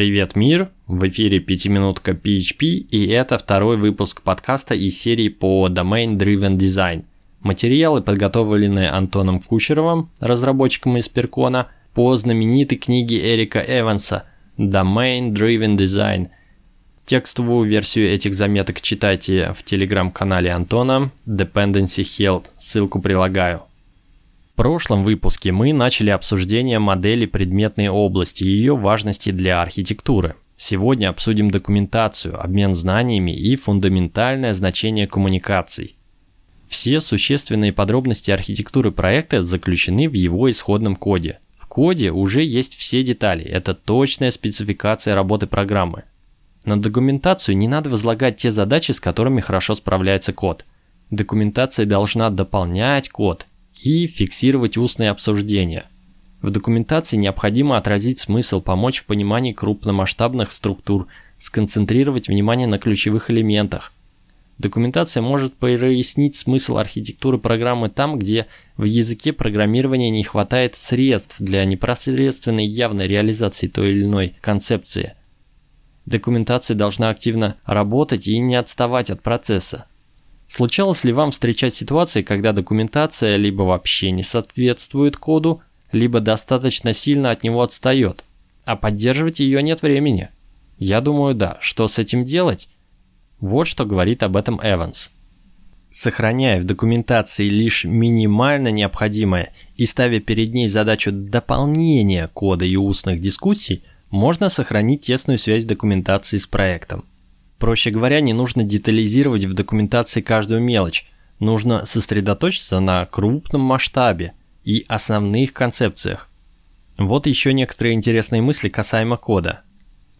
Привет, мир! В эфире пятиминутка PHP и это второй выпуск подкаста из серии по Domain Driven Design. Материалы подготовлены Антоном Кучеровым, разработчиком из Перкона, по знаменитой книге Эрика Эванса Domain Driven Design. Текстовую версию этих заметок читайте в телеграм-канале Антона Dependency Health, ссылку прилагаю прошлом выпуске мы начали обсуждение модели предметной области и ее важности для архитектуры. Сегодня обсудим документацию, обмен знаниями и фундаментальное значение коммуникаций. Все существенные подробности архитектуры проекта заключены в его исходном коде. В коде уже есть все детали, это точная спецификация работы программы. На документацию не надо возлагать те задачи, с которыми хорошо справляется код. Документация должна дополнять код, и фиксировать устные обсуждения. В документации необходимо отразить смысл, помочь в понимании крупномасштабных структур, сконцентрировать внимание на ключевых элементах. Документация может прояснить смысл архитектуры программы там, где в языке программирования не хватает средств для непосредственной явной реализации той или иной концепции. Документация должна активно работать и не отставать от процесса. Случалось ли вам встречать ситуации, когда документация либо вообще не соответствует коду, либо достаточно сильно от него отстает, а поддерживать ее нет времени? Я думаю, да. Что с этим делать? Вот что говорит об этом Эванс. Сохраняя в документации лишь минимально необходимое и ставя перед ней задачу дополнения кода и устных дискуссий, можно сохранить тесную связь документации с проектом. Проще говоря, не нужно детализировать в документации каждую мелочь, нужно сосредоточиться на крупном масштабе и основных концепциях. Вот еще некоторые интересные мысли касаемо кода.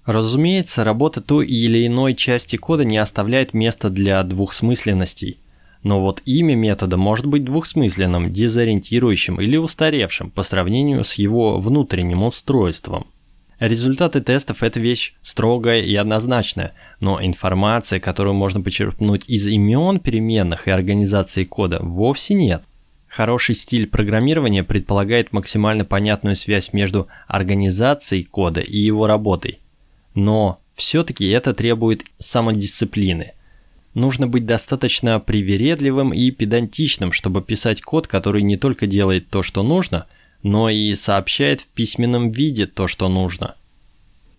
Разумеется, работа той или иной части кода не оставляет места для двухсмысленностей. Но вот имя метода может быть двухсмысленным, дезориентирующим или устаревшим по сравнению с его внутренним устройством. Результаты тестов – это вещь строгая и однозначная, но информация, которую можно почерпнуть из имен переменных и организации кода, вовсе нет. Хороший стиль программирования предполагает максимально понятную связь между организацией кода и его работой. Но все-таки это требует самодисциплины. Нужно быть достаточно привередливым и педантичным, чтобы писать код, который не только делает то, что нужно – но и сообщает в письменном виде то, что нужно.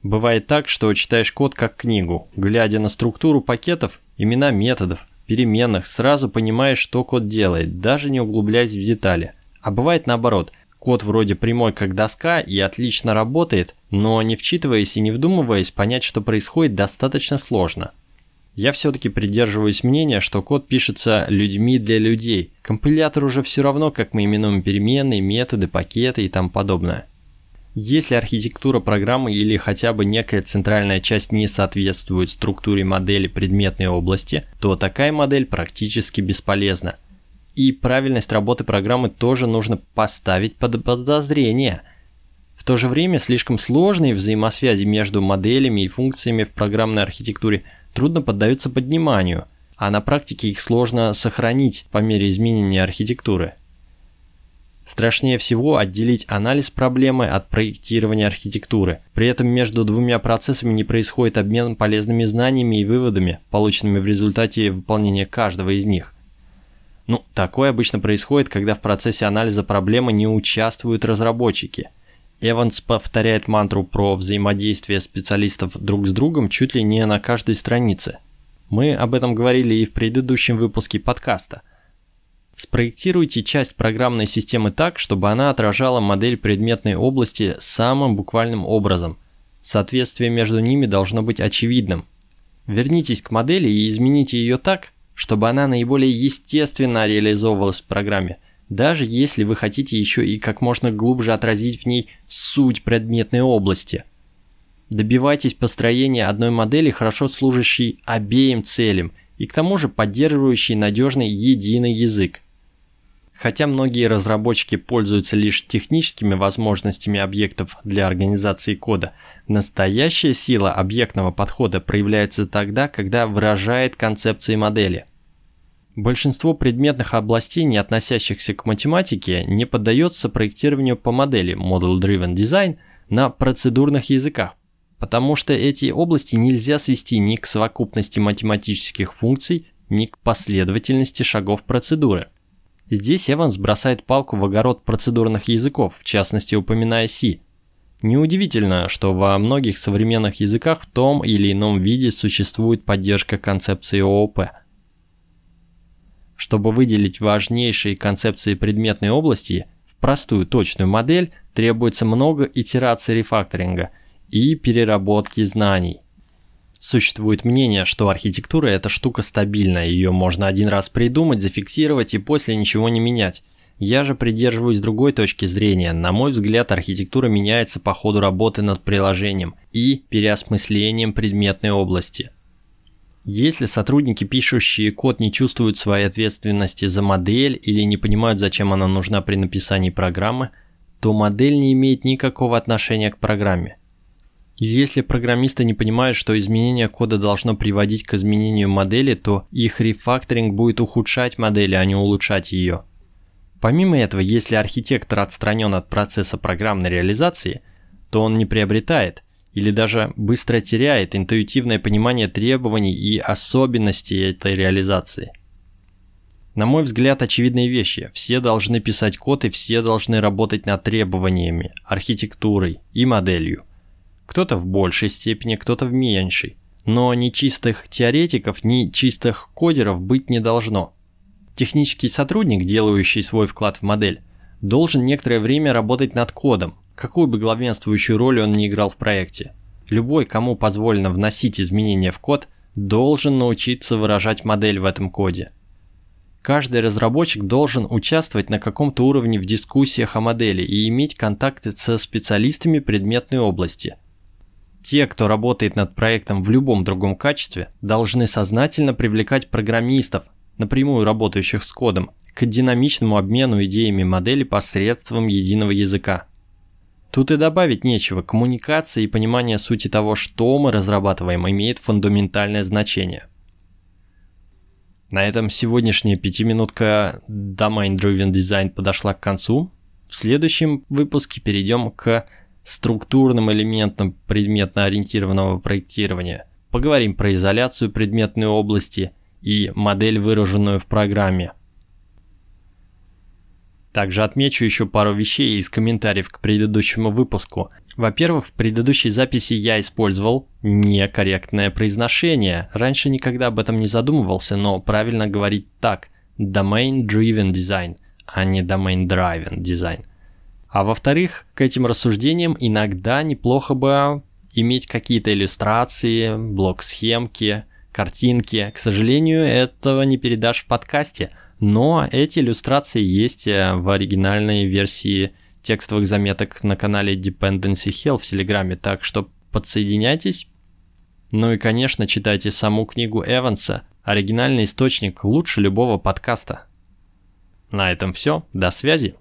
Бывает так, что читаешь код как книгу, глядя на структуру пакетов, имена методов, переменных, сразу понимаешь, что код делает, даже не углубляясь в детали. А бывает наоборот, код вроде прямой как доска и отлично работает, но не вчитываясь и не вдумываясь, понять, что происходит, достаточно сложно. Я все-таки придерживаюсь мнения, что код пишется людьми для людей. Компилятор уже все равно, как мы именуем переменные, методы, пакеты и тому подобное. Если архитектура программы или хотя бы некая центральная часть не соответствует структуре модели предметной области, то такая модель практически бесполезна. И правильность работы программы тоже нужно поставить под подозрение. В то же время слишком сложные взаимосвязи между моделями и функциями в программной архитектуре – трудно поддаются подниманию, а на практике их сложно сохранить по мере изменения архитектуры. Страшнее всего отделить анализ проблемы от проектирования архитектуры. При этом между двумя процессами не происходит обмен полезными знаниями и выводами, полученными в результате выполнения каждого из них. Ну, такое обычно происходит, когда в процессе анализа проблемы не участвуют разработчики – Эванс повторяет мантру про взаимодействие специалистов друг с другом чуть ли не на каждой странице. Мы об этом говорили и в предыдущем выпуске подкаста. Спроектируйте часть программной системы так, чтобы она отражала модель предметной области самым буквальным образом. Соответствие между ними должно быть очевидным. Вернитесь к модели и измените ее так, чтобы она наиболее естественно реализовывалась в программе – даже если вы хотите еще и как можно глубже отразить в ней суть предметной области. Добивайтесь построения одной модели, хорошо служащей обеим целям и к тому же поддерживающей надежный единый язык. Хотя многие разработчики пользуются лишь техническими возможностями объектов для организации кода, настоящая сила объектного подхода проявляется тогда, когда выражает концепции модели. Большинство предметных областей, не относящихся к математике, не поддается проектированию по модели Model Driven Design на процедурных языках, потому что эти области нельзя свести ни к совокупности математических функций, ни к последовательности шагов процедуры. Здесь Эванс бросает палку в огород процедурных языков, в частности упоминая C. Неудивительно, что во многих современных языках в том или ином виде существует поддержка концепции ООП. Чтобы выделить важнейшие концепции предметной области в простую точную модель, требуется много итераций рефакторинга – и переработки знаний. Существует мнение, что архитектура – это штука стабильная, ее можно один раз придумать, зафиксировать и после ничего не менять. Я же придерживаюсь другой точки зрения. На мой взгляд, архитектура меняется по ходу работы над приложением и переосмыслением предметной области. Если сотрудники, пишущие код, не чувствуют своей ответственности за модель или не понимают, зачем она нужна при написании программы, то модель не имеет никакого отношения к программе. Если программисты не понимают, что изменение кода должно приводить к изменению модели, то их рефакторинг будет ухудшать модель, а не улучшать ее. Помимо этого, если архитектор отстранен от процесса программной реализации, то он не приобретает или даже быстро теряет интуитивное понимание требований и особенностей этой реализации. На мой взгляд, очевидные вещи. Все должны писать код и все должны работать над требованиями, архитектурой и моделью. Кто-то в большей степени, кто-то в меньшей. Но ни чистых теоретиков, ни чистых кодеров быть не должно. Технический сотрудник, делающий свой вклад в модель, должен некоторое время работать над кодом, какую бы главенствующую роль он ни играл в проекте. Любой, кому позволено вносить изменения в код, должен научиться выражать модель в этом коде. Каждый разработчик должен участвовать на каком-то уровне в дискуссиях о модели и иметь контакты со специалистами предметной области – те, кто работает над проектом в любом другом качестве, должны сознательно привлекать программистов, напрямую работающих с кодом, к динамичному обмену идеями модели посредством единого языка. Тут и добавить нечего, коммуникация и понимание сути того, что мы разрабатываем, имеет фундаментальное значение. На этом сегодняшняя пятиминутка Domain Driven Design подошла к концу. В следующем выпуске перейдем к структурным элементом предметно-ориентированного проектирования. Поговорим про изоляцию предметной области и модель, выраженную в программе. Также отмечу еще пару вещей из комментариев к предыдущему выпуску. Во-первых, в предыдущей записи я использовал некорректное произношение. Раньше никогда об этом не задумывался, но правильно говорить так – Domain Driven Design, а не Domain Driven Design. А во-вторых, к этим рассуждениям иногда неплохо бы иметь какие-то иллюстрации, блок-схемки, картинки. К сожалению, этого не передашь в подкасте, но эти иллюстрации есть э, в оригинальной версии текстовых заметок на канале Dependency Hell в Телеграме, так что подсоединяйтесь. Ну и, конечно, читайте саму книгу Эванса. Оригинальный источник лучше любого подкаста. На этом все. До связи.